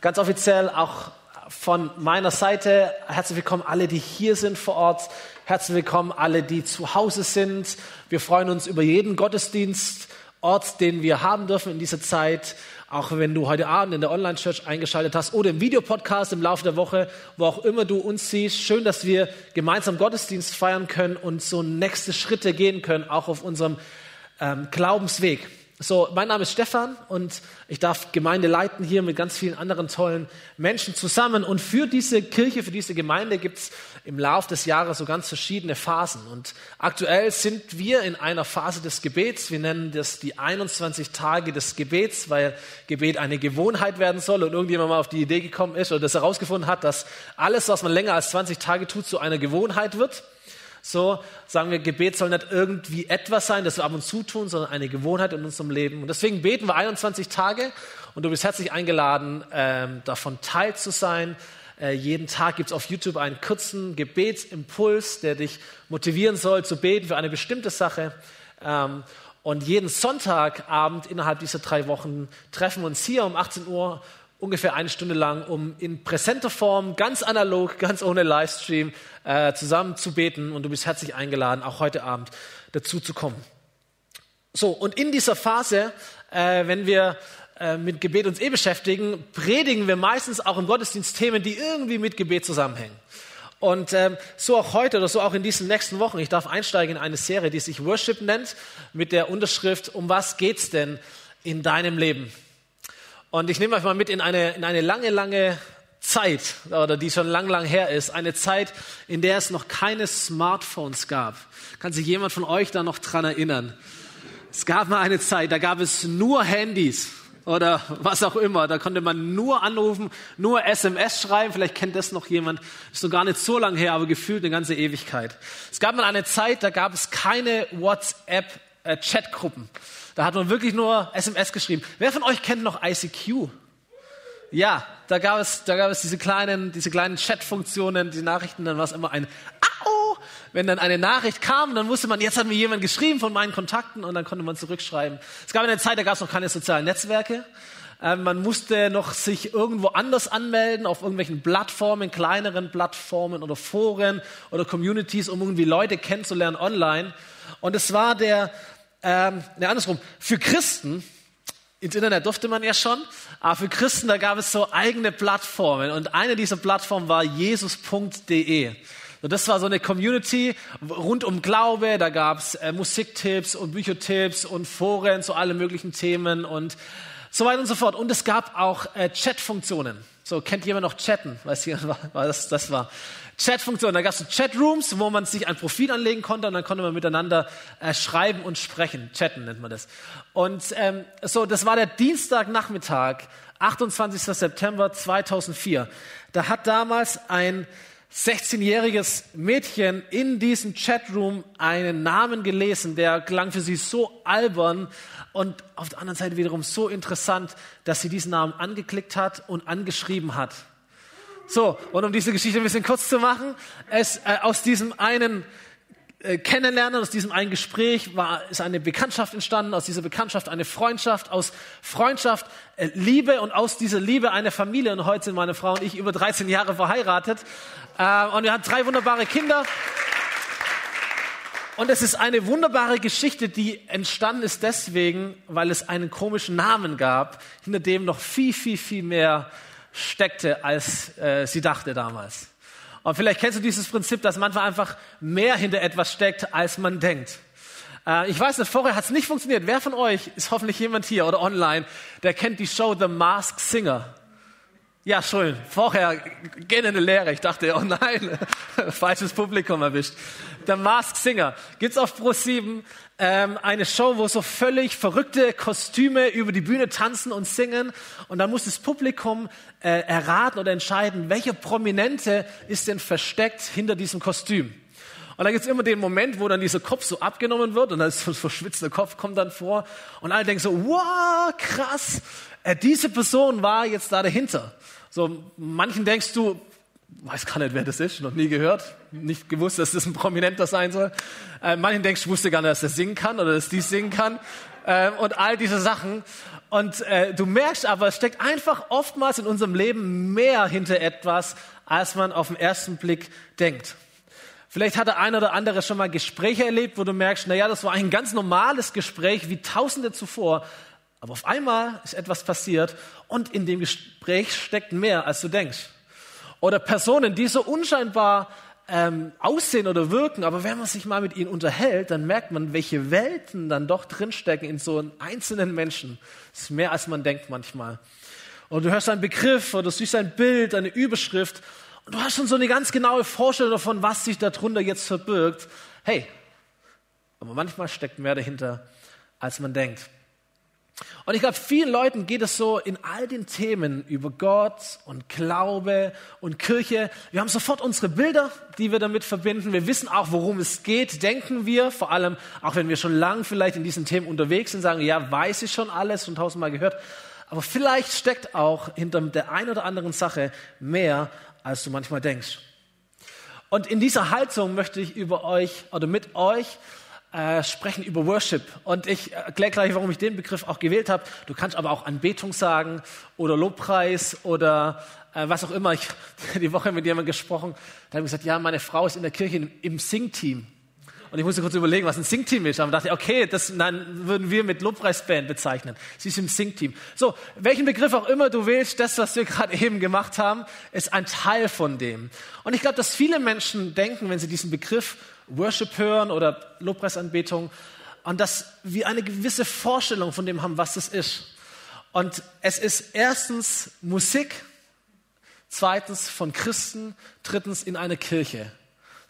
Ganz offiziell auch von meiner Seite herzlich willkommen alle, die hier sind vor Ort. Herzlich willkommen alle, die zu Hause sind. Wir freuen uns über jeden Gottesdienstort, den wir haben dürfen in dieser Zeit. Auch wenn du heute Abend in der Online-Church eingeschaltet hast oder im Videopodcast im Laufe der Woche, wo auch immer du uns siehst. Schön, dass wir gemeinsam Gottesdienst feiern können und so nächste Schritte gehen können, auch auf unserem ähm, Glaubensweg. So, mein Name ist Stefan und ich darf Gemeinde leiten hier mit ganz vielen anderen tollen Menschen zusammen. Und für diese Kirche, für diese Gemeinde gibt es im Lauf des Jahres so ganz verschiedene Phasen. Und aktuell sind wir in einer Phase des Gebets. Wir nennen das die 21 Tage des Gebets, weil Gebet eine Gewohnheit werden soll und irgendjemand mal auf die Idee gekommen ist oder das herausgefunden hat, dass alles, was man länger als 20 Tage tut, zu einer Gewohnheit wird. So sagen wir, Gebet soll nicht irgendwie etwas sein, das wir ab und zu tun, sondern eine Gewohnheit in unserem Leben. Und deswegen beten wir 21 Tage und du bist herzlich eingeladen, ähm, davon teil zu sein. Äh, jeden Tag gibt es auf YouTube einen kurzen Gebetsimpuls, der dich motivieren soll zu beten für eine bestimmte Sache. Ähm, und jeden Sonntagabend innerhalb dieser drei Wochen treffen wir uns hier um 18 Uhr ungefähr eine Stunde lang, um in präsenter Form, ganz analog, ganz ohne Livestream, äh, zusammen zu beten. Und du bist herzlich eingeladen, auch heute Abend dazu zu kommen. So, und in dieser Phase, äh, wenn wir äh, mit Gebet uns eh beschäftigen, predigen wir meistens auch im Gottesdienst Themen, die irgendwie mit Gebet zusammenhängen. Und ähm, so auch heute oder so auch in diesen nächsten Wochen. Ich darf einsteigen in eine Serie, die sich Worship nennt, mit der Unterschrift, um was geht's denn in deinem Leben? Und ich nehme euch mal mit in eine, in eine lange, lange Zeit, oder die schon lang, lang her ist. Eine Zeit, in der es noch keine Smartphones gab. Kann sich jemand von euch da noch dran erinnern? Es gab mal eine Zeit, da gab es nur Handys oder was auch immer. Da konnte man nur anrufen, nur SMS schreiben. Vielleicht kennt das noch jemand. Ist noch gar nicht so lange her, aber gefühlt eine ganze Ewigkeit. Es gab mal eine Zeit, da gab es keine WhatsApp-Chatgruppen. Äh, da hat man wirklich nur SMS geschrieben. Wer von euch kennt noch ICQ? Ja, da gab es, da gab es diese kleinen, diese kleinen Chat-Funktionen, die Nachrichten, dann war es immer ein Au! Wenn dann eine Nachricht kam, dann wusste man, jetzt hat mir jemand geschrieben von meinen Kontakten und dann konnte man zurückschreiben. Es gab eine Zeit, da gab es noch keine sozialen Netzwerke. Ähm, man musste noch sich irgendwo anders anmelden, auf irgendwelchen Plattformen, kleineren Plattformen oder Foren oder Communities, um irgendwie Leute kennenzulernen online. Und es war der, ähm, ne, andersrum, für Christen, ins Internet durfte man ja schon, aber für Christen, da gab es so eigene Plattformen und eine dieser Plattformen war jesus.de. Und das war so eine Community rund um Glaube, da gab es äh, Musiktipps und Büchertipps und Foren zu allen möglichen Themen und so weiter und so fort. Und es gab auch äh, Chat-Funktionen. So, kennt jemand noch Chatten? Weiß jemand, was das war? Chatfunktion. Da gab es Chatrooms, wo man sich ein Profil anlegen konnte und dann konnte man miteinander äh, schreiben und sprechen. Chatten nennt man das. Und ähm, so, das war der Dienstagnachmittag, 28. September 2004. Da hat damals ein 16-jähriges Mädchen in diesem Chatroom einen Namen gelesen, der klang für sie so albern und auf der anderen Seite wiederum so interessant, dass sie diesen Namen angeklickt hat und angeschrieben hat. So, und um diese Geschichte ein bisschen kurz zu machen, es, äh, aus diesem einen äh, Kennenlernen, aus diesem einen Gespräch war, ist eine Bekanntschaft entstanden, aus dieser Bekanntschaft eine Freundschaft, aus Freundschaft äh, Liebe und aus dieser Liebe eine Familie. Und heute sind meine Frau und ich über 13 Jahre verheiratet. Äh, und wir haben drei wunderbare Kinder. Und es ist eine wunderbare Geschichte, die entstanden ist deswegen, weil es einen komischen Namen gab, hinter dem noch viel, viel, viel mehr steckte, als äh, sie dachte damals. Und vielleicht kennst du dieses Prinzip, dass manchmal einfach mehr hinter etwas steckt, als man denkt. Äh, ich weiß nicht, vorher hat es nicht funktioniert. Wer von euch ist hoffentlich jemand hier oder online, der kennt die Show The Mask Singer? Ja, schön. Vorher gehen in eine Lehre. Ich dachte, oh nein, falsches Publikum erwischt. The Mask Singer gibt's auf Pro 7 ähm, eine Show, wo so völlig verrückte Kostüme über die Bühne tanzen und singen. Und dann muss das Publikum äh, erraten oder entscheiden, welcher Prominente ist denn versteckt hinter diesem Kostüm. Und da gibt's immer den Moment, wo dann dieser Kopf so abgenommen wird und dann ist so ein verschwitzter Kopf kommt dann vor und alle denken so, wow, krass, äh, diese Person war jetzt da dahinter. So, manchen denkst du, weiß gar nicht, wer das ist, noch nie gehört, nicht gewusst, dass das ein Prominenter sein soll. Äh, manchen denkst du, wusste gar nicht, dass er singen kann oder dass die singen kann. ähm, und all diese Sachen. Und äh, du merkst aber, es steckt einfach oftmals in unserem Leben mehr hinter etwas, als man auf den ersten Blick denkt. Vielleicht hat der eine oder andere schon mal Gespräche erlebt, wo du merkst, naja, das war ein ganz normales Gespräch wie Tausende zuvor. Aber auf einmal ist etwas passiert und in dem Gespräch steckt mehr, als du denkst. Oder Personen, die so unscheinbar ähm, aussehen oder wirken, aber wenn man sich mal mit ihnen unterhält, dann merkt man, welche Welten dann doch drinstecken in so einem einzelnen Menschen. Das ist mehr, als man denkt manchmal. Und du hörst einen Begriff oder du siehst ein Bild, eine Überschrift und du hast schon so eine ganz genaue Vorstellung davon, was sich darunter jetzt verbirgt. Hey, aber manchmal steckt mehr dahinter, als man denkt. Und ich glaube, vielen Leuten geht es so in all den Themen über Gott und Glaube und Kirche. Wir haben sofort unsere Bilder, die wir damit verbinden. Wir wissen auch, worum es geht, denken wir. Vor allem, auch wenn wir schon lang vielleicht in diesen Themen unterwegs sind, sagen, ja, weiß ich schon alles und tausendmal gehört. Aber vielleicht steckt auch hinter der einen oder anderen Sache mehr, als du manchmal denkst. Und in dieser Haltung möchte ich über euch oder mit euch äh, sprechen über Worship. Und ich erkläre gleich, warum ich den Begriff auch gewählt habe. Du kannst aber auch Anbetung sagen oder Lobpreis oder äh, was auch immer. Ich die Woche mit jemandem gesprochen, da habe ich gesagt, ja, meine Frau ist in der Kirche im, im Sing-Team. Und ich musste kurz überlegen, was ein Sing-Team ist. Aber dachte, okay, das dann würden wir mit Lobpreisband bezeichnen. Sie ist im Sing-Team. So, welchen Begriff auch immer du wählst, das, was wir gerade eben gemacht haben, ist ein Teil von dem. Und ich glaube, dass viele Menschen denken, wenn sie diesen Begriff Worship hören oder Lobpreisanbetung, und dass wir eine gewisse Vorstellung von dem haben, was das ist. Und es ist erstens Musik, zweitens von Christen, drittens in einer Kirche.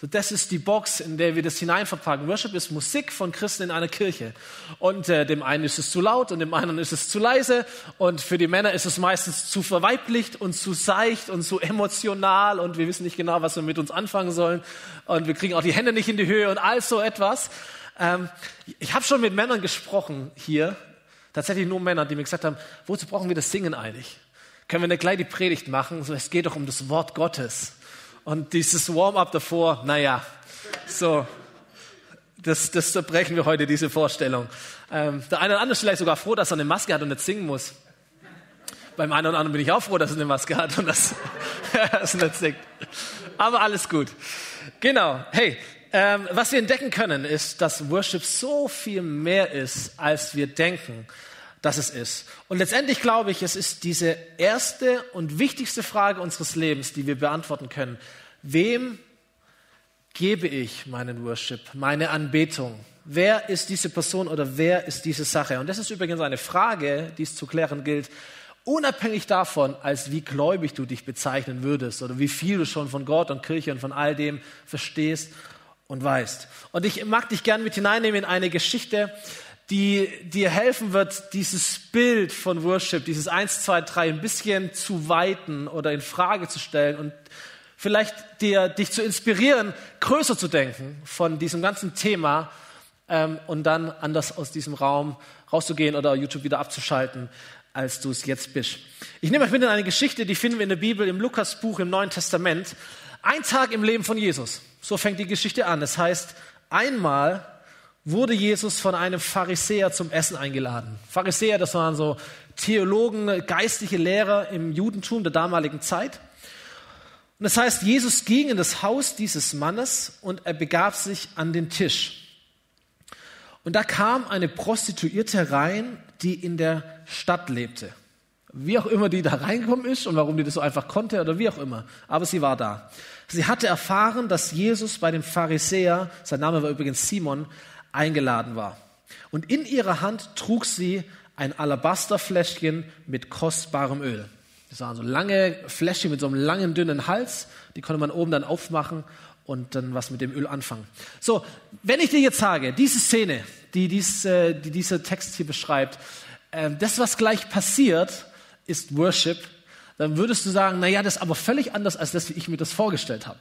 So, das ist die Box, in der wir das hineinverpacken. Worship ist Musik von Christen in einer Kirche. Und äh, dem einen ist es zu laut und dem anderen ist es zu leise. Und für die Männer ist es meistens zu verweiblicht und zu seicht und zu emotional. Und wir wissen nicht genau, was wir mit uns anfangen sollen. Und wir kriegen auch die Hände nicht in die Höhe und all so etwas. Ähm, ich habe schon mit Männern gesprochen hier. Tatsächlich nur Männer, die mir gesagt haben, wozu brauchen wir das Singen eigentlich? Können wir eine kleine Predigt machen? So, es geht doch um das Wort Gottes. Und dieses Warm-up davor, naja, so, das, das zerbrechen wir heute, diese Vorstellung. Ähm, der eine oder andere ist vielleicht sogar froh, dass er eine Maske hat und nicht singen muss. Beim einen oder anderen bin ich auch froh, dass er eine Maske hat und das, das nicht singt. Aber alles gut. Genau. Hey, ähm, was wir entdecken können, ist, dass Worship so viel mehr ist, als wir denken dass es ist. Und letztendlich glaube ich, es ist diese erste und wichtigste Frage unseres Lebens, die wir beantworten können. Wem gebe ich meinen Worship, meine Anbetung? Wer ist diese Person oder wer ist diese Sache? Und das ist übrigens eine Frage, die es zu klären gilt, unabhängig davon, als wie gläubig du dich bezeichnen würdest oder wie viel du schon von Gott und Kirche und von all dem verstehst und weißt. Und ich mag dich gern mit hineinnehmen in eine Geschichte, die dir helfen wird, dieses Bild von Worship, dieses 1, 2, 3 ein bisschen zu weiten oder in Frage zu stellen und vielleicht dir, dich zu inspirieren, größer zu denken von diesem ganzen Thema ähm, und dann anders aus diesem Raum rauszugehen oder YouTube wieder abzuschalten, als du es jetzt bist. Ich nehme euch mit in eine Geschichte, die finden wir in der Bibel, im Lukasbuch im Neuen Testament. Ein Tag im Leben von Jesus. So fängt die Geschichte an. Das heißt, einmal wurde Jesus von einem Pharisäer zum Essen eingeladen. Pharisäer, das waren so Theologen, geistliche Lehrer im Judentum der damaligen Zeit. Und das heißt, Jesus ging in das Haus dieses Mannes und er begab sich an den Tisch. Und da kam eine Prostituierte rein, die in der Stadt lebte. Wie auch immer die da reingekommen ist und warum die das so einfach konnte oder wie auch immer. Aber sie war da. Sie hatte erfahren, dass Jesus bei dem Pharisäer, sein Name war übrigens Simon, eingeladen war. Und in ihrer Hand trug sie ein Alabasterfläschchen mit kostbarem Öl. Das waren so lange Fläschchen mit so einem langen, dünnen Hals. Die konnte man oben dann aufmachen und dann was mit dem Öl anfangen. So, wenn ich dir jetzt sage, diese Szene, die, dies, äh, die dieser Text hier beschreibt, äh, das, was gleich passiert, ist Worship, dann würdest du sagen, naja, das ist aber völlig anders, als das, wie ich mir das vorgestellt habe.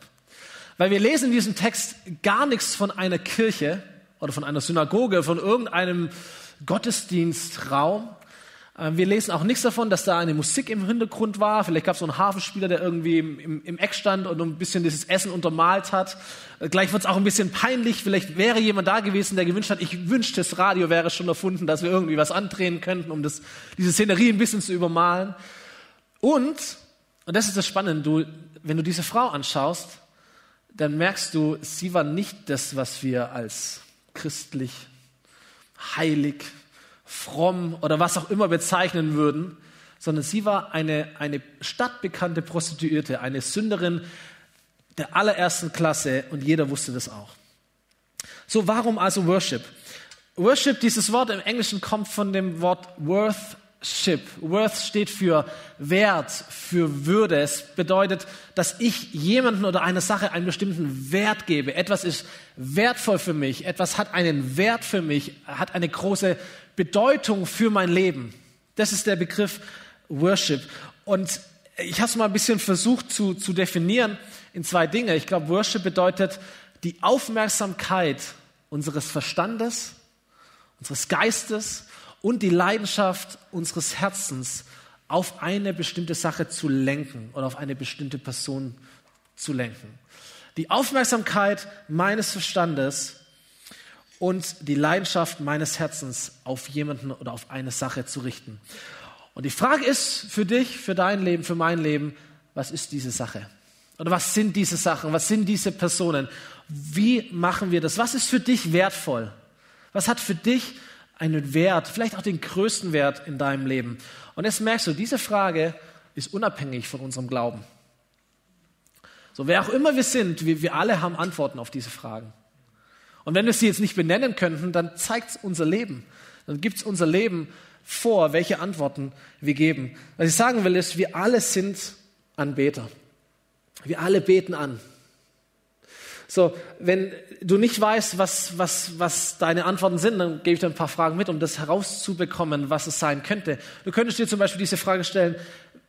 Weil wir lesen in diesem Text gar nichts von einer Kirche, oder von einer Synagoge, von irgendeinem Gottesdienstraum, Äh, wir lesen auch nichts davon, dass da eine Musik im Hintergrund war. Vielleicht gab es so einen Hafenspieler, der irgendwie im, im, im, Eck stand und ein bisschen dieses Essen untermalt hat. Äh, gleich wird es auch ein bisschen peinlich. Vielleicht wäre jemand da gewesen, der gewünscht hat, ich wünschte, das Radio wäre schon erfunden, dass wir irgendwie was andrehen könnten, um das, diese Szenerie ein bisschen zu übermalen. Und, und das ist das Spannende, du, wenn du diese Frau anschaust, dann merkst du, sie war nicht das, was wir als christlich, heilig, fromm oder was auch immer bezeichnen würden, sondern sie war eine, eine stadtbekannte Prostituierte, eine Sünderin der allerersten Klasse und jeder wusste das auch. So, warum also Worship? Worship, dieses Wort im Englischen kommt von dem Wort worth Worthship. Worth steht für Wert, für Würde. Es bedeutet, dass ich jemanden oder einer Sache einen bestimmten Wert gebe. Etwas ist wertvoll für mich. Etwas hat einen Wert für mich, hat eine große Bedeutung für mein Leben. Das ist der Begriff Worship. Und ich habe es mal ein bisschen versucht zu, zu definieren in zwei Dinge. Ich glaube, Worship bedeutet die Aufmerksamkeit unseres Verstandes, unseres Geistes und die Leidenschaft unseres Herzens auf eine bestimmte Sache zu lenken oder auf eine bestimmte Person zu lenken. Die Aufmerksamkeit meines Verstandes und die Leidenschaft meines Herzens auf jemanden oder auf eine Sache zu richten. Und die Frage ist für dich, für dein Leben, für mein Leben, was ist diese Sache? Oder was sind diese Sachen? Was sind diese Personen? Wie machen wir das? Was ist für dich wertvoll? Was hat für dich einen Wert, vielleicht auch den größten Wert in deinem Leben? Und jetzt merkst du, diese Frage ist unabhängig von unserem Glauben. So, wer auch immer wir sind, wir, wir alle haben Antworten auf diese Fragen. Und wenn wir sie jetzt nicht benennen könnten, dann zeigt es unser Leben. Dann gibt es unser Leben vor, welche Antworten wir geben. Was ich sagen will, ist, wir alle sind Anbeter. Wir alle beten an. So, wenn du nicht weißt, was, was, was deine Antworten sind, dann gebe ich dir ein paar Fragen mit, um das herauszubekommen, was es sein könnte. Du könntest dir zum Beispiel diese Frage stellen,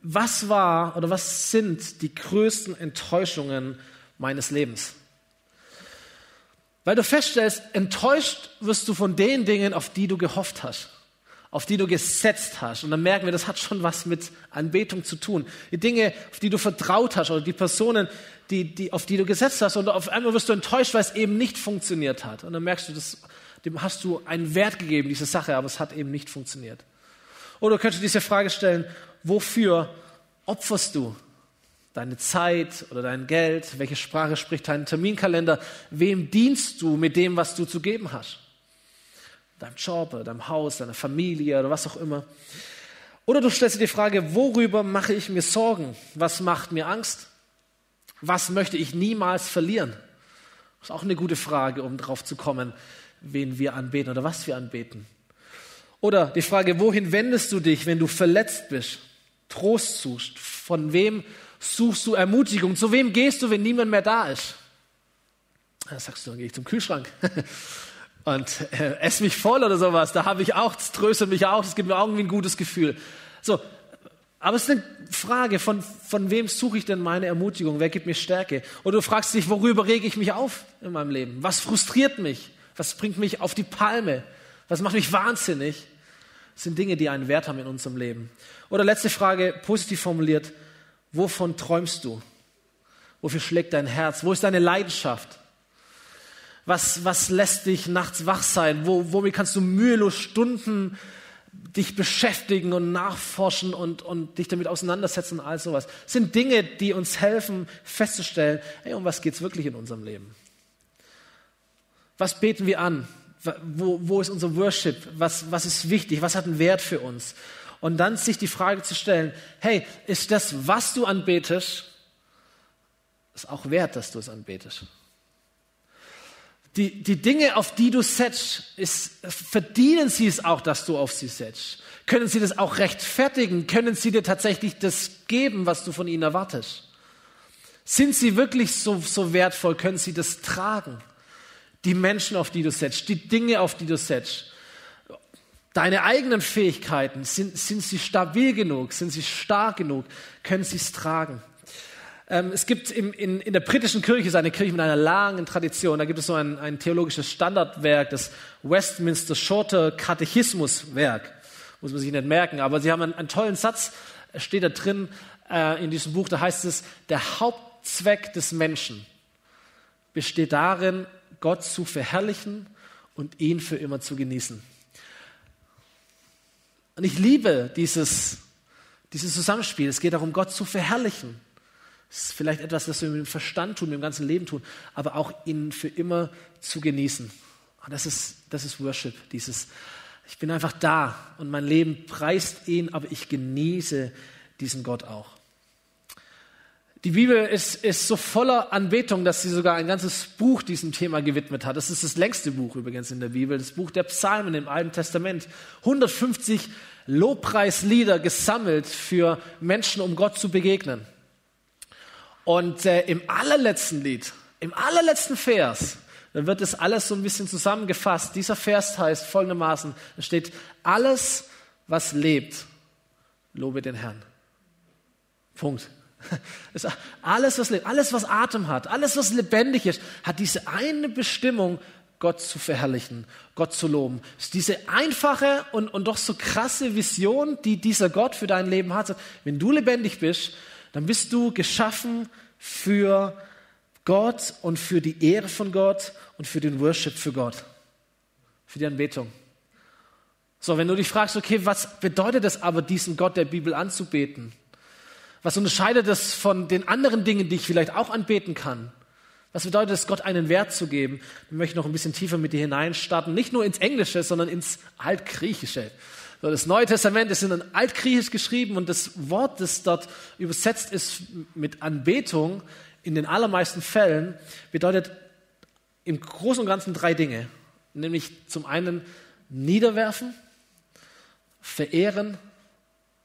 was war oder was sind die größten Enttäuschungen meines Lebens? Weil du feststellst, enttäuscht wirst du von den Dingen, auf die du gehofft hast auf die du gesetzt hast. Und dann merken wir, das hat schon was mit Anbetung zu tun. Die Dinge, auf die du vertraut hast oder die Personen, die, die, auf die du gesetzt hast. Und auf einmal wirst du enttäuscht, weil es eben nicht funktioniert hat. Und dann merkst du, das, dem hast du einen Wert gegeben, diese Sache, aber es hat eben nicht funktioniert. Oder du könntest diese Frage stellen, wofür opferst du deine Zeit oder dein Geld? Welche Sprache spricht dein Terminkalender? Wem dienst du mit dem, was du zu geben hast? Deinem Job oder deinem Haus, deiner Familie oder was auch immer. Oder du stellst dir die Frage, worüber mache ich mir Sorgen? Was macht mir Angst? Was möchte ich niemals verlieren? Das ist auch eine gute Frage, um drauf zu kommen, wen wir anbeten oder was wir anbeten. Oder die Frage, wohin wendest du dich, wenn du verletzt bist, Trost suchst? Von wem suchst du Ermutigung? Zu wem gehst du, wenn niemand mehr da ist? Da sagst du, dann gehe ich zum Kühlschrank. und äh, esse mich voll oder sowas. Da habe ich auch, das tröstet mich auch, das gibt mir irgendwie ein gutes Gefühl. So, aber es ist eine Frage, von, von wem suche ich denn meine Ermutigung? Wer gibt mir Stärke? Oder du fragst dich, worüber rege ich mich auf in meinem Leben? Was frustriert mich? Was bringt mich auf die Palme? Was macht mich wahnsinnig? Das sind Dinge, die einen Wert haben in unserem Leben. Oder letzte Frage, positiv formuliert, wovon träumst du? Wofür schlägt dein Herz? Wo ist deine Leidenschaft? Was, was lässt dich nachts wach sein? Wo, womit kannst du mühelos Stunden dich beschäftigen und nachforschen und, und dich damit auseinandersetzen und all sowas? Das sind Dinge, die uns helfen festzustellen, hey, um was geht es wirklich in unserem Leben? Was beten wir an? Wo, wo ist unser Worship? Was, was ist wichtig? Was hat einen Wert für uns? Und dann sich die Frage zu stellen, hey, ist das, was du anbetest, ist auch wert, dass du es anbetest? Die, die Dinge, auf die du setzt, ist, verdienen sie es auch, dass du auf sie setzt? Können sie das auch rechtfertigen? Können sie dir tatsächlich das geben, was du von ihnen erwartest? Sind sie wirklich so, so wertvoll? Können sie das tragen? Die Menschen, auf die du setzt, die Dinge, auf die du setzt, deine eigenen Fähigkeiten, sind, sind sie stabil genug? Sind sie stark genug? Können sie es tragen? Ähm, es gibt im, in, in der britischen Kirche, ist eine Kirche mit einer langen Tradition, da gibt es so ein, ein theologisches Standardwerk, das Westminster Shorter Katechismuswerk. muss man sich nicht merken. Aber sie haben einen, einen tollen Satz, steht da drin äh, in diesem Buch, da heißt es, der Hauptzweck des Menschen besteht darin, Gott zu verherrlichen und ihn für immer zu genießen. Und ich liebe dieses, dieses Zusammenspiel. Es geht darum, Gott zu verherrlichen. Es ist vielleicht etwas, was wir mit dem Verstand tun, mit dem ganzen Leben tun, aber auch ihn für immer zu genießen. Und das ist, das ist Worship, dieses, ich bin einfach da und mein Leben preist ihn, aber ich genieße diesen Gott auch. Die Bibel ist, ist so voller Anbetung, dass sie sogar ein ganzes Buch diesem Thema gewidmet hat. Das ist das längste Buch übrigens in der Bibel, das Buch der Psalmen im Alten Testament. 150 Lobpreislieder gesammelt für Menschen, um Gott zu begegnen. Und äh, im allerletzten Lied, im allerletzten Vers, da wird das alles so ein bisschen zusammengefasst. Dieser Vers heißt folgendermaßen, es steht, alles, was lebt, lobe den Herrn. Punkt. Alles, was lebt, alles, was Atem hat, alles, was lebendig ist, hat diese eine Bestimmung, Gott zu verherrlichen, Gott zu loben. Diese einfache und, und doch so krasse Vision, die dieser Gott für dein Leben hat. Wenn du lebendig bist, dann bist du geschaffen für Gott und für die Ehre von Gott und für den Worship für Gott, für die Anbetung. So, wenn du dich fragst, okay, was bedeutet es aber, diesen Gott der Bibel anzubeten? Was unterscheidet es von den anderen Dingen, die ich vielleicht auch anbeten kann? Was bedeutet es, Gott einen Wert zu geben? Ich möchte noch ein bisschen tiefer mit dir hineinstarten. Nicht nur ins Englische, sondern ins Altgriechische. Das Neue Testament ist in Altgriechisch geschrieben und das Wort, das dort übersetzt ist mit Anbetung, in den allermeisten Fällen, bedeutet im Großen und Ganzen drei Dinge. Nämlich zum einen niederwerfen, verehren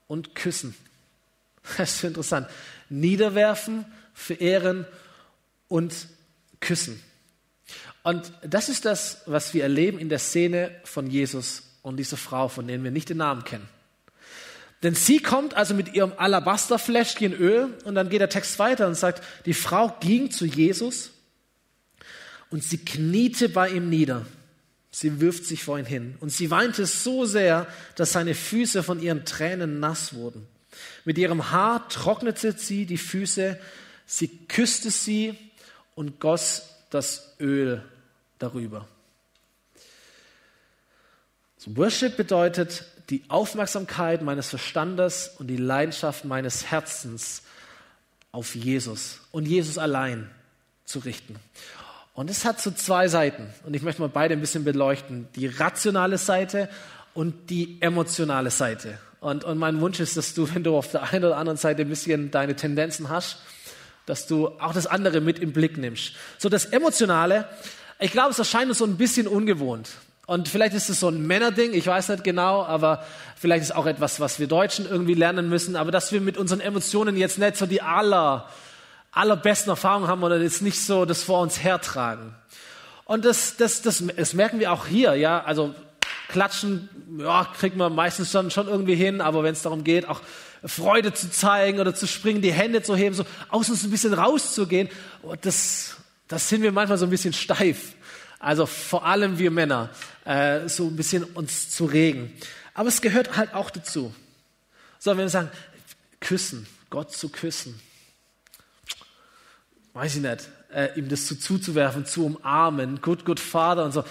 und küssen. Das ist interessant. Niederwerfen, verehren und küssen. Und das ist das, was wir erleben in der Szene von Jesus und dieser Frau, von denen wir nicht den Namen kennen. Denn sie kommt also mit ihrem Alabasterfläschchen Öl und dann geht der Text weiter und sagt, die Frau ging zu Jesus und sie kniete bei ihm nieder. Sie wirft sich vor ihn hin und sie weinte so sehr, dass seine Füße von ihren Tränen nass wurden. Mit ihrem Haar trocknete sie die Füße, sie küsste sie und goss das Öl darüber. So Worship bedeutet die Aufmerksamkeit meines Verstandes und die Leidenschaft meines Herzens auf Jesus und Jesus allein zu richten. Und es hat so zwei Seiten und ich möchte mal beide ein bisschen beleuchten. Die rationale Seite und die emotionale Seite. Und, und mein Wunsch ist, dass du, wenn du auf der einen oder anderen Seite ein bisschen deine Tendenzen hast, dass du auch das andere mit im Blick nimmst. So das Emotionale, ich glaube, es erscheint uns so ein bisschen ungewohnt. Und vielleicht ist es so ein Männerding, ich weiß nicht genau, aber vielleicht ist auch etwas, was wir Deutschen irgendwie lernen müssen, aber dass wir mit unseren Emotionen jetzt nicht so die aller, allerbesten Erfahrungen haben oder jetzt nicht so das vor uns hertragen. Und das, das, das, das merken wir auch hier, ja, also Klatschen, ja, kriegt man meistens schon, schon irgendwie hin, aber wenn es darum geht, auch Freude zu zeigen oder zu springen, die Hände zu heben, so aus uns ein bisschen rauszugehen, oh, das, das sind wir manchmal so ein bisschen steif. Also vor allem wir Männer, äh, so ein bisschen uns zu regen. Aber es gehört halt auch dazu. So, wenn wir sagen, küssen, Gott zu küssen, weiß ich nicht, äh, ihm das zu, zuzuwerfen, zu umarmen, good, good Father und so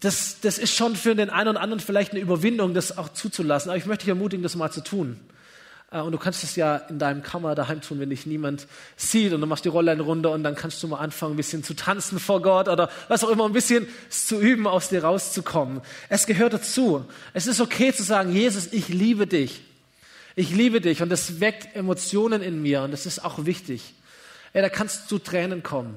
das, das ist schon für den einen oder anderen vielleicht eine Überwindung, das auch zuzulassen. Aber ich möchte dich ermutigen, das mal zu tun. Äh, und du kannst es ja in deinem Kammer daheim tun, wenn dich niemand sieht. Und du machst die Rolle runter und dann kannst du mal anfangen, ein bisschen zu tanzen vor Gott oder was auch immer, ein bisschen zu üben, aus dir rauszukommen. Es gehört dazu. Es ist okay zu sagen, Jesus, ich liebe dich. Ich liebe dich. Und das weckt Emotionen in mir. Und das ist auch wichtig. Ja, da kannst du Tränen kommen.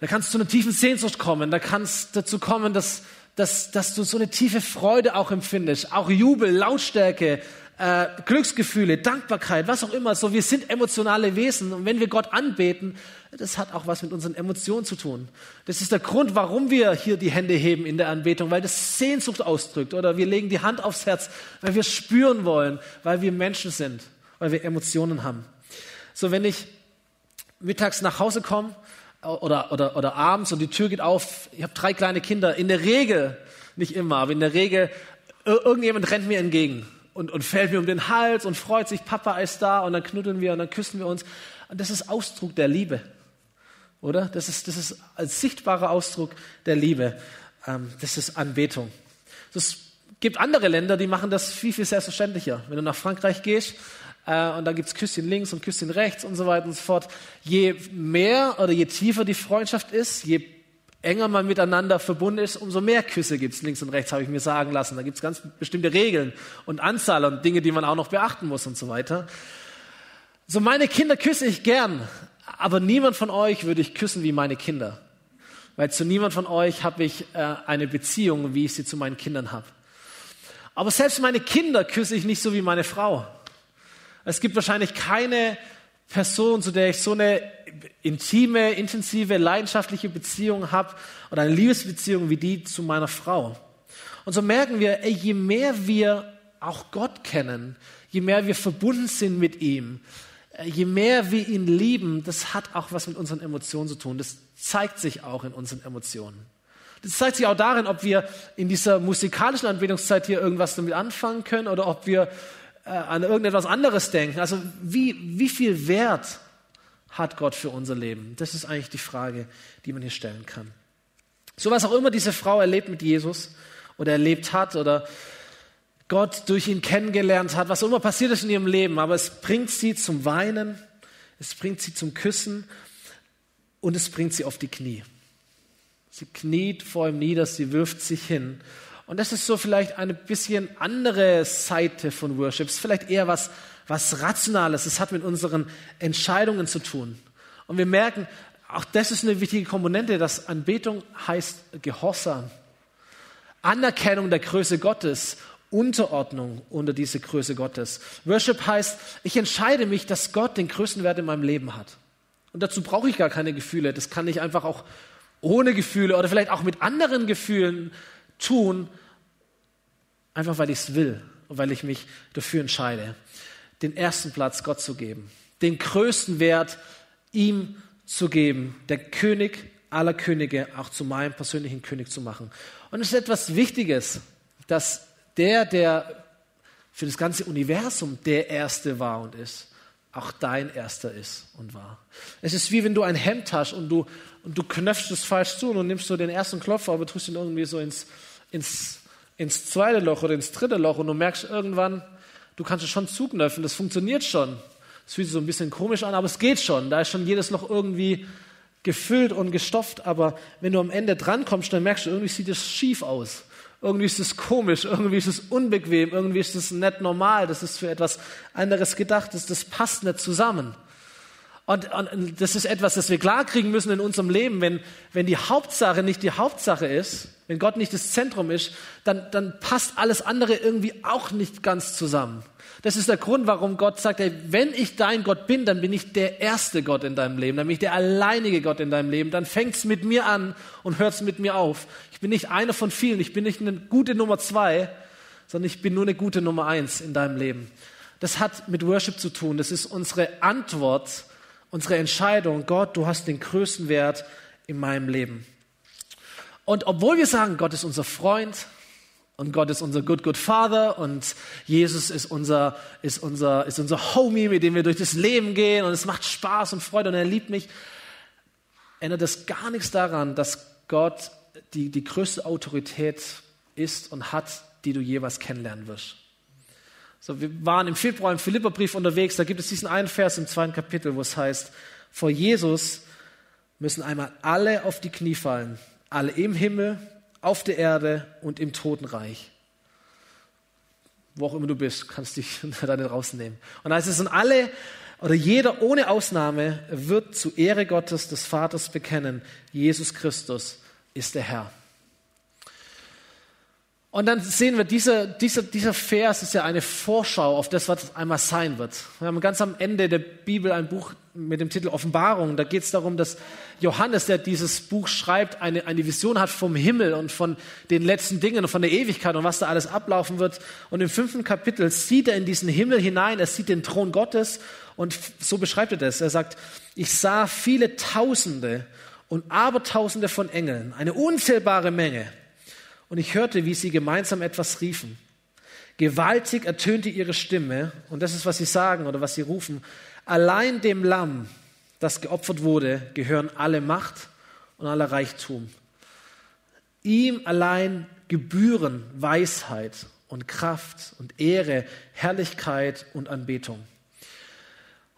Da kannst du zu einer tiefen Sehnsucht kommen. Da kannst dazu kommen, dass, dass, dass du so eine tiefe Freude auch empfindest. Auch Jubel, Lautstärke, äh, Glücksgefühle, Dankbarkeit, was auch immer. So, wir sind emotionale Wesen. Und wenn wir Gott anbeten, das hat auch was mit unseren Emotionen zu tun. Das ist der Grund, warum wir hier die Hände heben in der Anbetung, weil das Sehnsucht ausdrückt. Oder wir legen die Hand aufs Herz, weil wir spüren wollen, weil wir Menschen sind, weil wir Emotionen haben. So, wenn ich mittags nach Hause komme, oder, oder, oder abends und die Tür geht auf. Ich habe drei kleine Kinder. In der Regel, nicht immer, aber in der Regel irgendjemand rennt mir entgegen und, und fällt mir um den Hals und freut sich, Papa ist da und dann knuddeln wir und dann küssen wir uns. Und das ist Ausdruck der Liebe, oder? Das ist, das ist als sichtbarer Ausdruck der Liebe. Ähm, das ist Anbetung. Es gibt andere Länder, die machen das viel, viel selbstverständlicher. Wenn du nach Frankreich gehst, äh, und da gibt es Küsschen links und Küsschen rechts und so weiter und so fort. Je mehr oder je tiefer die Freundschaft ist, je enger man miteinander verbunden ist, umso mehr Küsse gibt es links und rechts, habe ich mir sagen lassen. Da gibt es ganz bestimmte Regeln und Anzahl und Dinge, die man auch noch beachten muss und so weiter. So meine Kinder küsse ich gern, aber niemand von euch würde ich küssen wie meine Kinder. Weil zu niemand von euch habe ich äh, eine Beziehung, wie ich sie zu meinen Kindern habe. Aber selbst meine Kinder küsse ich nicht so wie meine Frau. Es gibt wahrscheinlich keine Person, zu der ich so eine intime, intensive, leidenschaftliche Beziehung habe oder eine Liebesbeziehung wie die zu meiner Frau. Und so merken wir, ey, je mehr wir auch Gott kennen, je mehr wir verbunden sind mit ihm, äh, je mehr wir ihn lieben, das hat auch was mit unseren Emotionen zu tun. Das zeigt sich auch in unseren Emotionen. Das zeigt sich auch darin, ob wir in dieser musikalischen Anbetungszeit hier irgendwas damit anfangen können oder ob wir äh, an irgendetwas anderes denken. Also wie, wie viel Wert hat Gott für unser Leben? Das ist eigentlich die Frage, die man hier stellen kann. So was auch immer diese Frau erlebt mit Jesus oder erlebt hat oder Gott durch ihn kennengelernt hat, was auch immer passiert ist in ihrem Leben, aber es bringt sie zum Weinen, es bringt sie zum Küssen und es bringt sie auf die Knie. Sie kniet vor ihm nieder, sie wirft sich hin und das ist so vielleicht eine bisschen andere Seite von Worship. Vielleicht eher was, was Rationales. Es hat mit unseren Entscheidungen zu tun. Und wir merken, auch das ist eine wichtige Komponente, dass Anbetung heißt Gehorsam. Anerkennung der Größe Gottes, Unterordnung unter diese Größe Gottes. Worship heißt, ich entscheide mich, dass Gott den größten Wert in meinem Leben hat. Und dazu brauche ich gar keine Gefühle. Das kann ich einfach auch ohne Gefühle oder vielleicht auch mit anderen Gefühlen tun, einfach weil ich es will und weil ich mich dafür entscheide, den ersten Platz Gott zu geben, den größten Wert ihm zu geben, der König aller Könige auch zu meinem persönlichen König zu machen. Und es ist etwas Wichtiges, dass der, der für das ganze Universum der Erste war und ist, auch dein Erster ist und war. Es ist wie wenn du ein Hemd hast und du, und du knöpfst es falsch zu und nimmst so den ersten Klopfer, aber tust ihn irgendwie so ins, ins, ins zweite Loch oder ins dritte Loch und du merkst irgendwann, du kannst es schon zuknöpfen, das funktioniert schon. Das fühlt sich so ein bisschen komisch an, aber es geht schon. Da ist schon jedes Loch irgendwie gefüllt und gestopft, aber wenn du am Ende drankommst, dann merkst du, irgendwie sieht es schief aus. Irgendwie ist es komisch, irgendwie ist es unbequem, irgendwie ist es nicht normal, das ist für etwas anderes gedacht, das, das passt nicht zusammen. Und, und das ist etwas, das wir klarkriegen müssen in unserem Leben. Wenn, wenn die Hauptsache nicht die Hauptsache ist, wenn Gott nicht das Zentrum ist, dann, dann passt alles andere irgendwie auch nicht ganz zusammen. Das ist der Grund, warum Gott sagt, ey, wenn ich dein Gott bin, dann bin ich der erste Gott in deinem Leben, dann bin ich der alleinige Gott in deinem Leben. Dann fängt's mit mir an und hört's mit mir auf. Ich bin nicht einer von vielen, ich bin nicht eine gute Nummer zwei, sondern ich bin nur eine gute Nummer eins in deinem Leben. Das hat mit Worship zu tun. Das ist unsere Antwort unsere Entscheidung, Gott, du hast den größten Wert in meinem Leben. Und obwohl wir sagen, Gott ist unser Freund und Gott ist unser Good Good Father und Jesus ist unser, ist unser, ist unser Homie, mit dem wir durch das Leben gehen und es macht Spaß und Freude und er liebt mich, ändert das gar nichts daran, dass Gott die, die größte Autorität ist und hat, die du jeweils kennenlernen wirst. So, wir waren im Februar im Philipperbrief unterwegs, da gibt es diesen einen Vers im zweiten Kapitel, wo es heißt, vor Jesus müssen einmal alle auf die Knie fallen, alle im Himmel, auf der Erde und im Totenreich. Wo auch immer du bist, kannst dich da nicht rausnehmen. Und heißt es, und alle oder jeder ohne Ausnahme wird zu Ehre Gottes, des Vaters bekennen, Jesus Christus ist der Herr. Und dann sehen wir, dieser, dieser, dieser Vers ist ja eine Vorschau auf das, was einmal sein wird. Wir haben ganz am Ende der Bibel ein Buch mit dem Titel Offenbarung. Da geht es darum, dass Johannes, der dieses Buch schreibt, eine, eine Vision hat vom Himmel und von den letzten Dingen und von der Ewigkeit und was da alles ablaufen wird. Und im fünften Kapitel sieht er in diesen Himmel hinein, er sieht den Thron Gottes und so beschreibt er das. Er sagt, ich sah viele Tausende und Abertausende von Engeln, eine unzählbare Menge und ich hörte, wie sie gemeinsam etwas riefen. Gewaltig ertönte ihre Stimme, und das ist, was sie sagen oder was sie rufen. Allein dem Lamm, das geopfert wurde, gehören alle Macht und aller Reichtum. Ihm allein gebühren Weisheit und Kraft und Ehre, Herrlichkeit und Anbetung.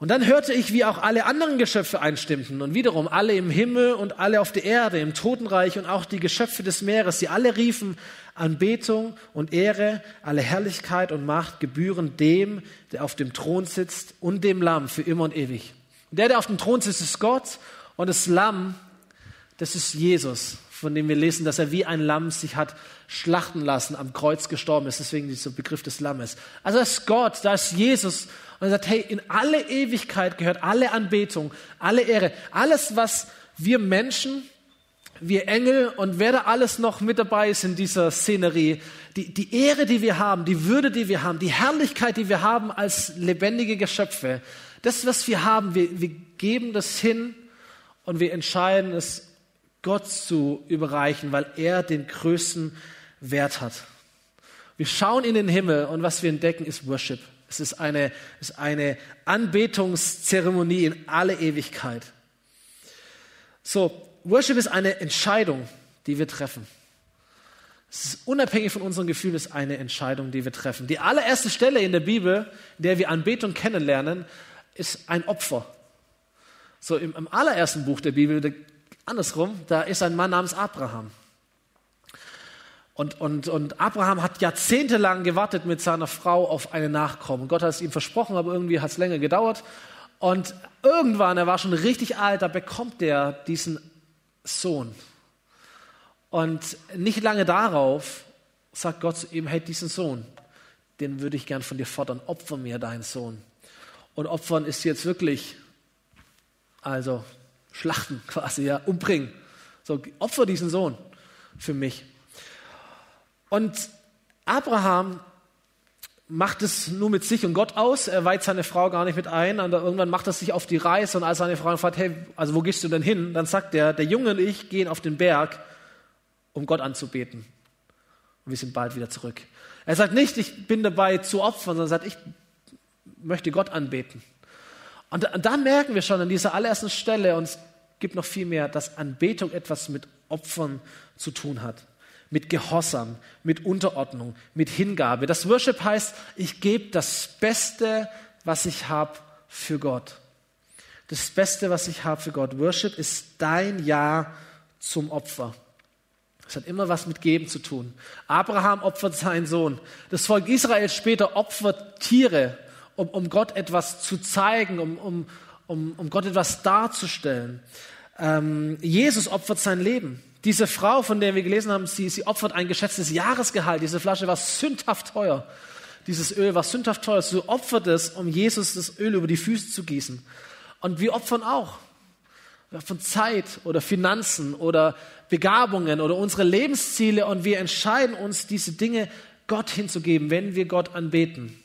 Und dann hörte ich, wie auch alle anderen Geschöpfe einstimmten und wiederum alle im Himmel und alle auf der Erde, im Totenreich und auch die Geschöpfe des Meeres. Sie alle riefen Anbetung und Ehre, alle Herrlichkeit und Macht gebühren dem, der auf dem Thron sitzt und dem Lamm für immer und ewig. Der, der auf dem Thron sitzt, ist Gott und das Lamm, das ist Jesus, von dem wir lesen, dass er wie ein Lamm sich hat schlachten lassen, am Kreuz gestorben ist. Deswegen dieser Begriff des Lammes. Also das ist Gott, da ist Jesus und er sagt, hey, in alle Ewigkeit gehört alle Anbetung, alle Ehre, alles, was wir Menschen, wir Engel und wer da alles noch mit dabei ist in dieser Szenerie, die, die Ehre, die wir haben, die Würde, die wir haben, die Herrlichkeit, die wir haben als lebendige Geschöpfe, das, was wir haben, wir, wir geben das hin und wir entscheiden es Gott zu überreichen, weil er den größten Wert hat. Wir schauen in den Himmel und was wir entdecken ist Worship. Es ist eine, es ist eine Anbetungszeremonie in alle Ewigkeit. So, Worship ist eine Entscheidung, die wir treffen. Es ist unabhängig von unseren Gefühlen, ist eine Entscheidung, die wir treffen. Die allererste Stelle in der Bibel, in der wir Anbetung kennenlernen, ist ein Opfer. So im, im allerersten Buch der Bibel, andersrum, da ist ein Mann namens Abraham. Und, und, und Abraham hat jahrzehntelang gewartet mit seiner Frau auf eine Nachkommen. Gott hat es ihm versprochen, aber irgendwie hat es länger gedauert. Und irgendwann, er war schon richtig alt, da bekommt er diesen Sohn. Und nicht lange darauf sagt Gott zu ihm, hey, diesen Sohn, den würde ich gern von dir fordern, opfer mir deinen Sohn. Und opfern ist jetzt wirklich, also schlachten quasi, ja, umbringen. So, opfer diesen Sohn für mich. Und Abraham macht es nur mit sich und Gott aus. Er weiht seine Frau gar nicht mit ein. Und irgendwann macht er sich auf die Reise. Und als seine Frau fragt, hey, also wo gehst du denn hin? Dann sagt er, der Junge und ich gehen auf den Berg, um Gott anzubeten. Und wir sind bald wieder zurück. Er sagt nicht, ich bin dabei zu opfern, sondern sagt, ich möchte Gott anbeten. Und da merken wir schon an dieser allerersten Stelle, und es gibt noch viel mehr, dass Anbetung etwas mit Opfern zu tun hat mit Gehorsam, mit Unterordnung, mit Hingabe. Das Worship heißt, ich gebe das Beste, was ich habe für Gott. Das Beste, was ich habe für Gott. Worship ist dein Ja zum Opfer. Das hat immer was mit Geben zu tun. Abraham opfert seinen Sohn. Das Volk Israel später opfert Tiere, um, um Gott etwas zu zeigen, um, um, um, um Gott etwas darzustellen. Ähm, Jesus opfert sein Leben. Diese Frau, von der wir gelesen haben, sie, sie opfert ein geschätztes Jahresgehalt. Diese Flasche war sündhaft teuer. Dieses Öl war sündhaft teuer. Sie opfert es, um Jesus das Öl über die Füße zu gießen. Und wir opfern auch. Wir opfern Zeit oder Finanzen oder Begabungen oder unsere Lebensziele und wir entscheiden uns, diese Dinge Gott hinzugeben, wenn wir Gott anbeten.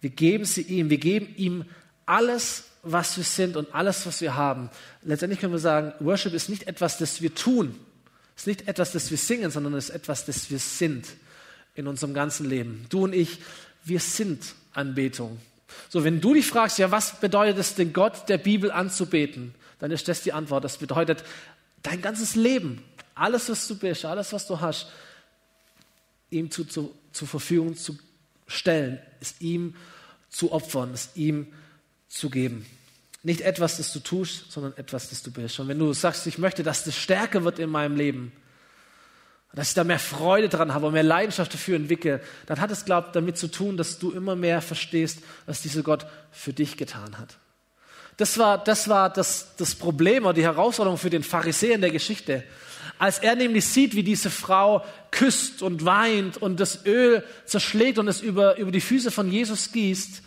Wir geben sie ihm. Wir geben ihm alles, was wir sind und alles, was wir haben. Letztendlich können wir sagen, Worship ist nicht etwas, das wir tun. Es ist nicht etwas, das wir singen, sondern es ist etwas, das wir sind in unserem ganzen Leben. Du und ich, wir sind Anbetung. So, wenn du dich fragst, ja, was bedeutet es, den Gott der Bibel anzubeten, dann ist das die Antwort. Das bedeutet, dein ganzes Leben, alles, was du bist, alles, was du hast, ihm zu, zu, zur Verfügung zu stellen, ist ihm zu opfern, ist ihm zu zu geben. Nicht etwas, das du tust, sondern etwas, das du bist. Und wenn du sagst, ich möchte, dass das stärker wird in meinem Leben, dass ich da mehr Freude dran habe und mehr Leidenschaft dafür entwickle, dann hat es, glaube ich, damit zu tun, dass du immer mehr verstehst, was dieser Gott für dich getan hat. Das war, das, war das, das Problem oder die Herausforderung für den Pharisäer in der Geschichte. Als er nämlich sieht, wie diese Frau küsst und weint und das Öl zerschlägt und es über, über die Füße von Jesus gießt,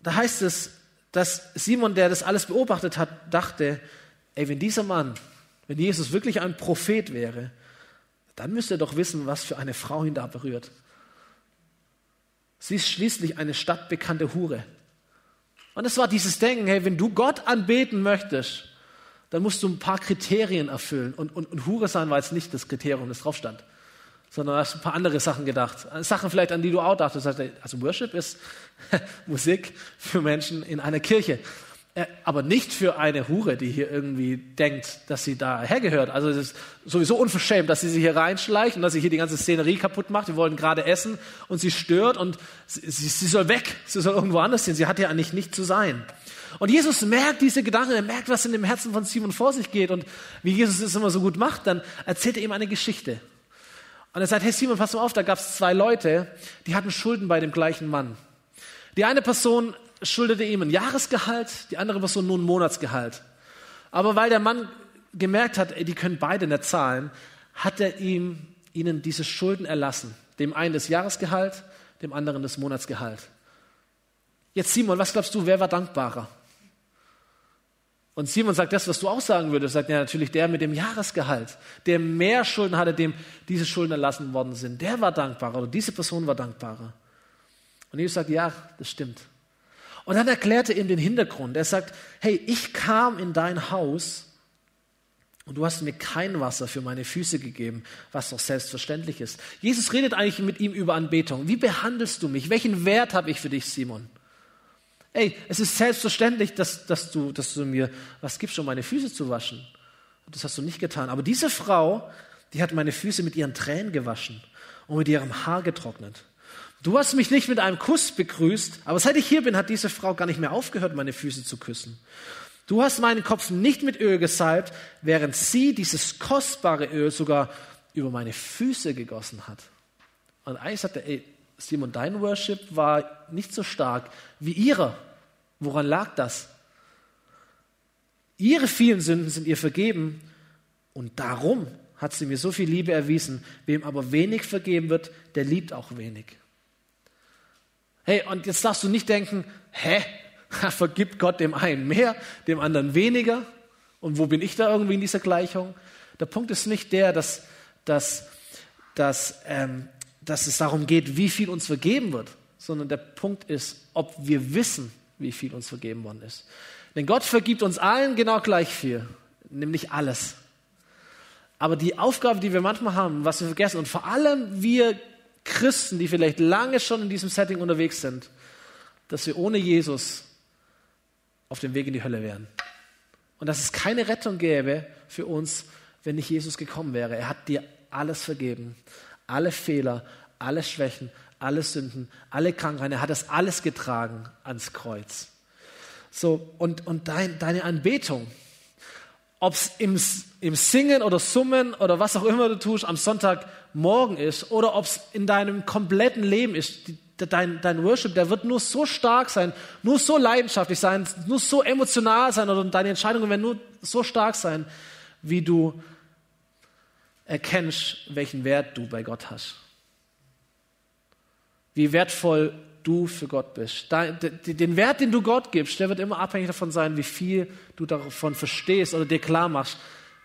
da heißt es, dass Simon, der das alles beobachtet hat, dachte, ey, wenn dieser Mann, wenn Jesus wirklich ein Prophet wäre, dann müsste er doch wissen, was für eine Frau ihn da berührt. Sie ist schließlich eine stadtbekannte Hure. Und es war dieses Denken, hey, wenn du Gott anbeten möchtest, dann musst du ein paar Kriterien erfüllen. Und, und, und Hure sein war jetzt nicht das Kriterium, das drauf stand. Sondern hast ein paar andere Sachen gedacht. Sachen vielleicht, an die du auch dachtest. Also Worship ist Musik für Menschen in einer Kirche. Äh, aber nicht für eine Hure, die hier irgendwie denkt, dass sie da hergehört. Also es ist sowieso unverschämt, dass sie sich hier reinschleicht und dass sie hier die ganze Szenerie kaputt macht. Wir wollen gerade essen und sie stört und sie, sie soll weg. Sie soll irgendwo anders hin. Sie hat hier eigentlich nicht zu sein. Und Jesus merkt diese Gedanken, er merkt, was in dem Herzen von Simon vor sich geht. Und wie Jesus es immer so gut macht, dann erzählt er ihm eine Geschichte. Und er sagt, hey Simon, pass mal auf, da gab es zwei Leute, die hatten Schulden bei dem gleichen Mann. Die eine Person schuldete ihm ein Jahresgehalt, die andere Person nur ein Monatsgehalt. Aber weil der Mann gemerkt hat, ey, die können beide nicht zahlen, hat er ihm, ihnen diese Schulden erlassen. Dem einen das Jahresgehalt, dem anderen das Monatsgehalt. Jetzt Simon, was glaubst du, wer war dankbarer? Und Simon sagt das, was du auch sagen würdest, sagt ja natürlich der mit dem Jahresgehalt, der mehr Schulden hatte, dem diese Schulden erlassen worden sind. Der war dankbarer oder diese Person war dankbarer. Und Jesus sagt, ja, das stimmt. Und dann erklärt er ihm den Hintergrund. Er sagt, hey, ich kam in dein Haus und du hast mir kein Wasser für meine Füße gegeben, was doch selbstverständlich ist. Jesus redet eigentlich mit ihm über Anbetung. Wie behandelst du mich? Welchen Wert habe ich für dich, Simon? Ey, es ist selbstverständlich, dass, dass, du, dass du mir was gibst, um meine Füße zu waschen. Das hast du nicht getan. Aber diese Frau, die hat meine Füße mit ihren Tränen gewaschen und mit ihrem Haar getrocknet. Du hast mich nicht mit einem Kuss begrüßt, aber seit ich hier bin, hat diese Frau gar nicht mehr aufgehört, meine Füße zu küssen. Du hast meinen Kopf nicht mit Öl gesalbt, während sie dieses kostbare Öl sogar über meine Füße gegossen hat. Und eigentlich sagte er, ey, Simon, dein Worship war nicht so stark wie ihrer. Woran lag das? Ihre vielen Sünden sind ihr vergeben und darum hat sie mir so viel Liebe erwiesen. Wem aber wenig vergeben wird, der liebt auch wenig. Hey, und jetzt darfst du nicht denken, hä, vergibt Gott dem einen mehr, dem anderen weniger? Und wo bin ich da irgendwie in dieser Gleichung? Der Punkt ist nicht der, dass, dass, dass ähm, dass es darum geht, wie viel uns vergeben wird, sondern der Punkt ist, ob wir wissen, wie viel uns vergeben worden ist. Denn Gott vergibt uns allen genau gleich viel, nämlich alles. Aber die Aufgabe, die wir manchmal haben, was wir vergessen, und vor allem wir Christen, die vielleicht lange schon in diesem Setting unterwegs sind, dass wir ohne Jesus auf dem Weg in die Hölle wären. Und dass es keine Rettung gäbe für uns, wenn nicht Jesus gekommen wäre. Er hat dir alles vergeben alle Fehler, alle Schwächen, alle Sünden, alle Krankheiten. Er hat das alles getragen ans Kreuz. So, und, und dein, deine Anbetung, ob es im, im Singen oder Summen oder was auch immer du tust am Sonntagmorgen ist oder ob es in deinem kompletten Leben ist, die, dein, dein Worship, der wird nur so stark sein, nur so leidenschaftlich sein, nur so emotional sein oder deine Entscheidungen werden nur so stark sein, wie du erkennst, welchen Wert du bei Gott hast. Wie wertvoll du für Gott bist. Den Wert, den du Gott gibst, der wird immer abhängig davon sein, wie viel du davon verstehst oder dir klar machst,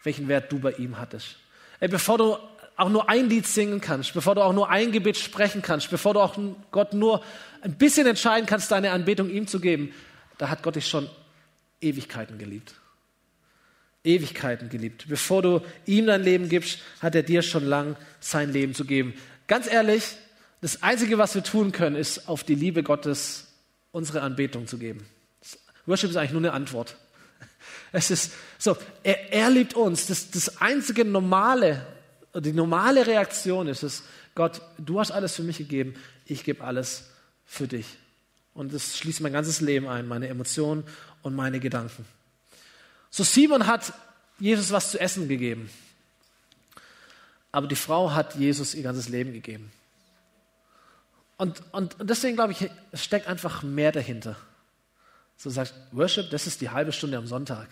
welchen Wert du bei ihm hattest. Ey, bevor du auch nur ein Lied singen kannst, bevor du auch nur ein Gebet sprechen kannst, bevor du auch Gott nur ein bisschen entscheiden kannst, deine Anbetung ihm zu geben, da hat Gott dich schon Ewigkeiten geliebt. Ewigkeiten geliebt. Bevor du ihm dein Leben gibst, hat er dir schon lang sein Leben zu geben. Ganz ehrlich, das Einzige, was wir tun können, ist auf die Liebe Gottes unsere Anbetung zu geben. Worship ist eigentlich nur eine Antwort. Es ist so, er, er liebt uns. Das, das einzige normale, die normale Reaktion ist es, Gott, du hast alles für mich gegeben, ich gebe alles für dich. Und das schließt mein ganzes Leben ein, meine Emotionen und meine Gedanken. So Simon hat Jesus was zu essen gegeben. Aber die Frau hat Jesus ihr ganzes Leben gegeben. Und, und, und deswegen glaube ich, es steckt einfach mehr dahinter. So sagt, Worship, das ist die halbe Stunde am Sonntag.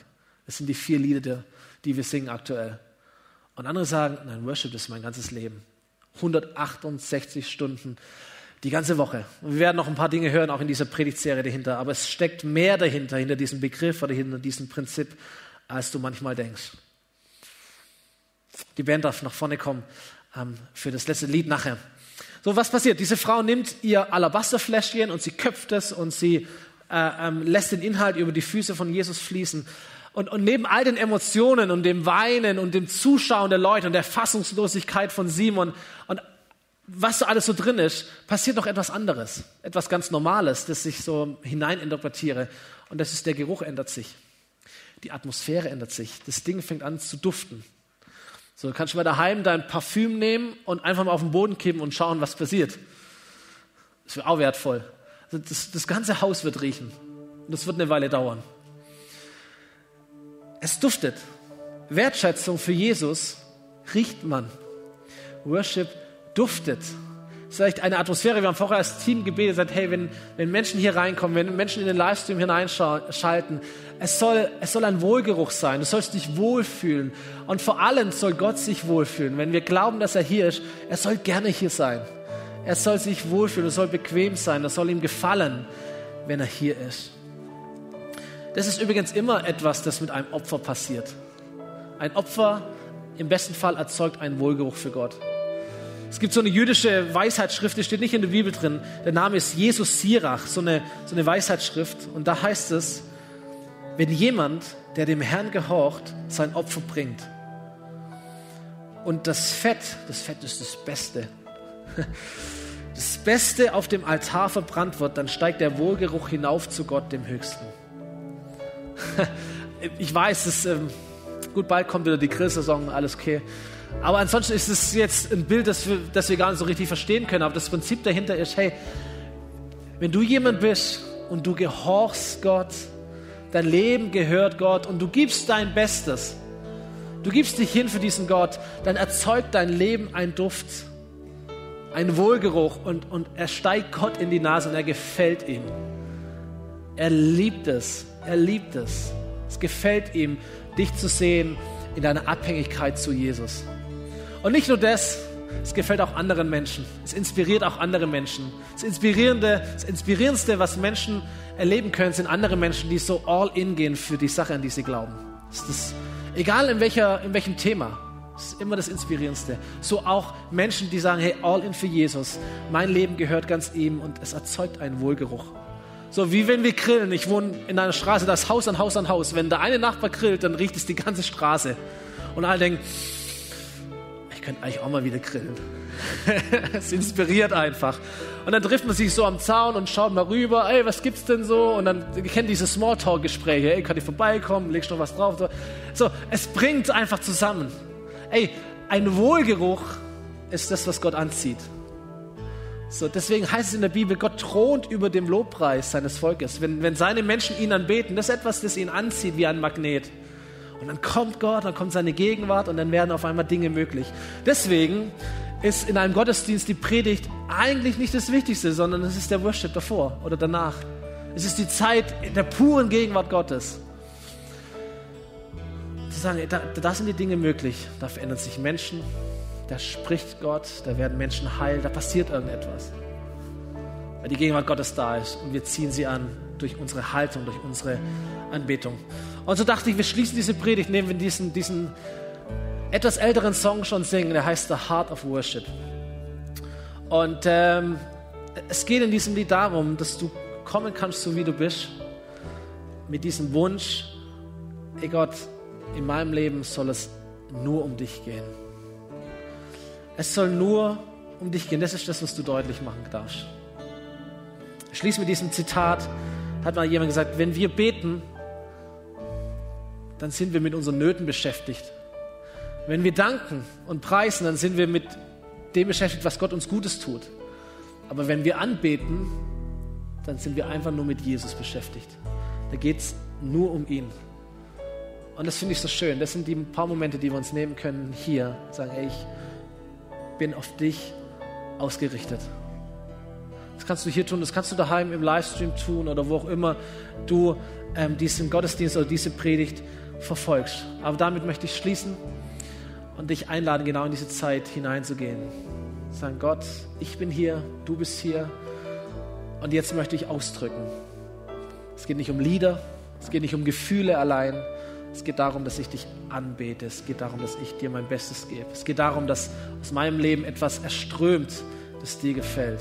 Das sind die vier Lieder, die wir singen aktuell. Und andere sagen, nein, Worship, ist mein ganzes Leben. 168 Stunden die ganze Woche. Wir werden noch ein paar Dinge hören, auch in dieser Predigtserie dahinter. Aber es steckt mehr dahinter, hinter diesem Begriff oder hinter diesem Prinzip, als du manchmal denkst. Die Band darf nach vorne kommen ähm, für das letzte Lied nachher. So, was passiert? Diese Frau nimmt ihr Alabasterfläschchen und sie köpft es und sie äh, ähm, lässt den Inhalt über die Füße von Jesus fließen. Und, und neben all den Emotionen und dem Weinen und dem Zuschauen der Leute und der Fassungslosigkeit von Simon und was so alles so drin ist, passiert noch etwas anderes, etwas ganz Normales, das ich so hineininterpretiere. Und das ist, der Geruch ändert sich. Die Atmosphäre ändert sich. Das Ding fängt an zu duften. So du kannst du mal daheim dein Parfüm nehmen und einfach mal auf den Boden kippen und schauen, was passiert. Das wäre auch wertvoll. Also das, das ganze Haus wird riechen. Und das wird eine Weile dauern. Es duftet. Wertschätzung für Jesus riecht man. Worship duftet. Es ist vielleicht eine Atmosphäre. Wir haben vorher als Team gebetet, gesagt, hey, wenn, wenn Menschen hier reinkommen, wenn Menschen in den Livestream hineinschalten, es soll, es soll ein Wohlgeruch sein. Du sollst dich wohlfühlen. Und vor allem soll Gott sich wohlfühlen. Wenn wir glauben, dass er hier ist, er soll gerne hier sein. Er soll sich wohlfühlen, es soll bequem sein, es soll ihm gefallen, wenn er hier ist. Das ist übrigens immer etwas, das mit einem Opfer passiert. Ein Opfer im besten Fall erzeugt einen Wohlgeruch für Gott. Es gibt so eine jüdische Weisheitsschrift, die steht nicht in der Bibel drin. Der Name ist Jesus Sirach, so eine, so eine Weisheitsschrift. Und da heißt es, wenn jemand, der dem Herrn gehorcht, sein Opfer bringt und das Fett, das Fett ist das Beste, das Beste auf dem Altar verbrannt wird, dann steigt der Wohlgeruch hinauf zu Gott, dem Höchsten. Ich weiß, es, ähm, gut, bald kommt wieder die Grillsaison, alles okay. Aber ansonsten ist es jetzt ein Bild, das wir, das wir gar nicht so richtig verstehen können. Aber das Prinzip dahinter ist, hey, wenn du jemand bist und du gehorchst Gott, dein Leben gehört Gott und du gibst dein Bestes, du gibst dich hin für diesen Gott, dann erzeugt dein Leben einen Duft, einen Wohlgeruch und, und er steigt Gott in die Nase und er gefällt ihm. Er liebt es, er liebt es. Es gefällt ihm, dich zu sehen in deiner Abhängigkeit zu Jesus. Und nicht nur das, es gefällt auch anderen Menschen. Es inspiriert auch andere Menschen. Das Inspirierende, das Inspirierendste, was Menschen erleben können, sind andere Menschen, die so all in gehen für die Sache, an die sie glauben. Das das, egal in, welcher, in welchem Thema. Das ist immer das Inspirierendste. So auch Menschen, die sagen, hey, all in für Jesus. Mein Leben gehört ganz ihm und es erzeugt einen Wohlgeruch. So wie wenn wir grillen. Ich wohne in einer Straße, da ist Haus an Haus an Haus. Wenn der eine Nachbar grillt, dann riecht es die ganze Straße. Und alle denken, ich könnte eigentlich auch mal wieder grillen. es inspiriert einfach. Und dann trifft man sich so am Zaun und schaut mal rüber, ey, was gibt's denn so? Und dann kennt diese Smalltalk-Gespräche, ey, kann ich vorbeikommen, legst noch was drauf? So, es bringt einfach zusammen. Ey, ein Wohlgeruch ist das, was Gott anzieht. So, deswegen heißt es in der Bibel, Gott thront über dem Lobpreis seines Volkes. Wenn, wenn seine Menschen ihn anbeten, das ist etwas, das ihn anzieht wie ein Magnet. Und dann kommt Gott, dann kommt seine Gegenwart und dann werden auf einmal Dinge möglich. Deswegen ist in einem Gottesdienst die Predigt eigentlich nicht das Wichtigste, sondern es ist der Worship davor oder danach. Es ist die Zeit der puren Gegenwart Gottes. Zu sagen, da, da sind die Dinge möglich. Da verändern sich Menschen, da spricht Gott, da werden Menschen heil, da passiert irgendetwas. Weil die Gegenwart Gottes da ist und wir ziehen sie an durch unsere Haltung, durch unsere Anbetung. Und so dachte ich, wir schließen diese Predigt, nehmen wir diesen, diesen etwas älteren Song schon singen, der heißt The Heart of Worship. Und ähm, es geht in diesem Lied darum, dass du kommen kannst, so wie du bist, mit diesem Wunsch, ey Gott, in meinem Leben soll es nur um dich gehen. Es soll nur um dich gehen. Das ist das, was du deutlich machen darfst. Ich schließe mit diesem Zitat. Hat mal jemand gesagt, wenn wir beten, dann sind wir mit unseren Nöten beschäftigt. Wenn wir danken und preisen, dann sind wir mit dem beschäftigt, was Gott uns Gutes tut. Aber wenn wir anbeten, dann sind wir einfach nur mit Jesus beschäftigt. Da geht es nur um ihn. Und das finde ich so schön. Das sind die paar Momente, die wir uns nehmen können hier. Sagen, ey, ich bin auf dich ausgerichtet. Das kannst du hier tun, das kannst du daheim im Livestream tun oder wo auch immer du ähm, diesen Gottesdienst oder diese Predigt verfolgst. Aber damit möchte ich schließen und dich einladen, genau in diese Zeit hineinzugehen. Sagen, Gott, ich bin hier, du bist hier und jetzt möchte ich ausdrücken. Es geht nicht um Lieder, es geht nicht um Gefühle allein, es geht darum, dass ich dich anbete, es geht darum, dass ich dir mein Bestes gebe. Es geht darum, dass aus meinem Leben etwas erströmt, das dir gefällt.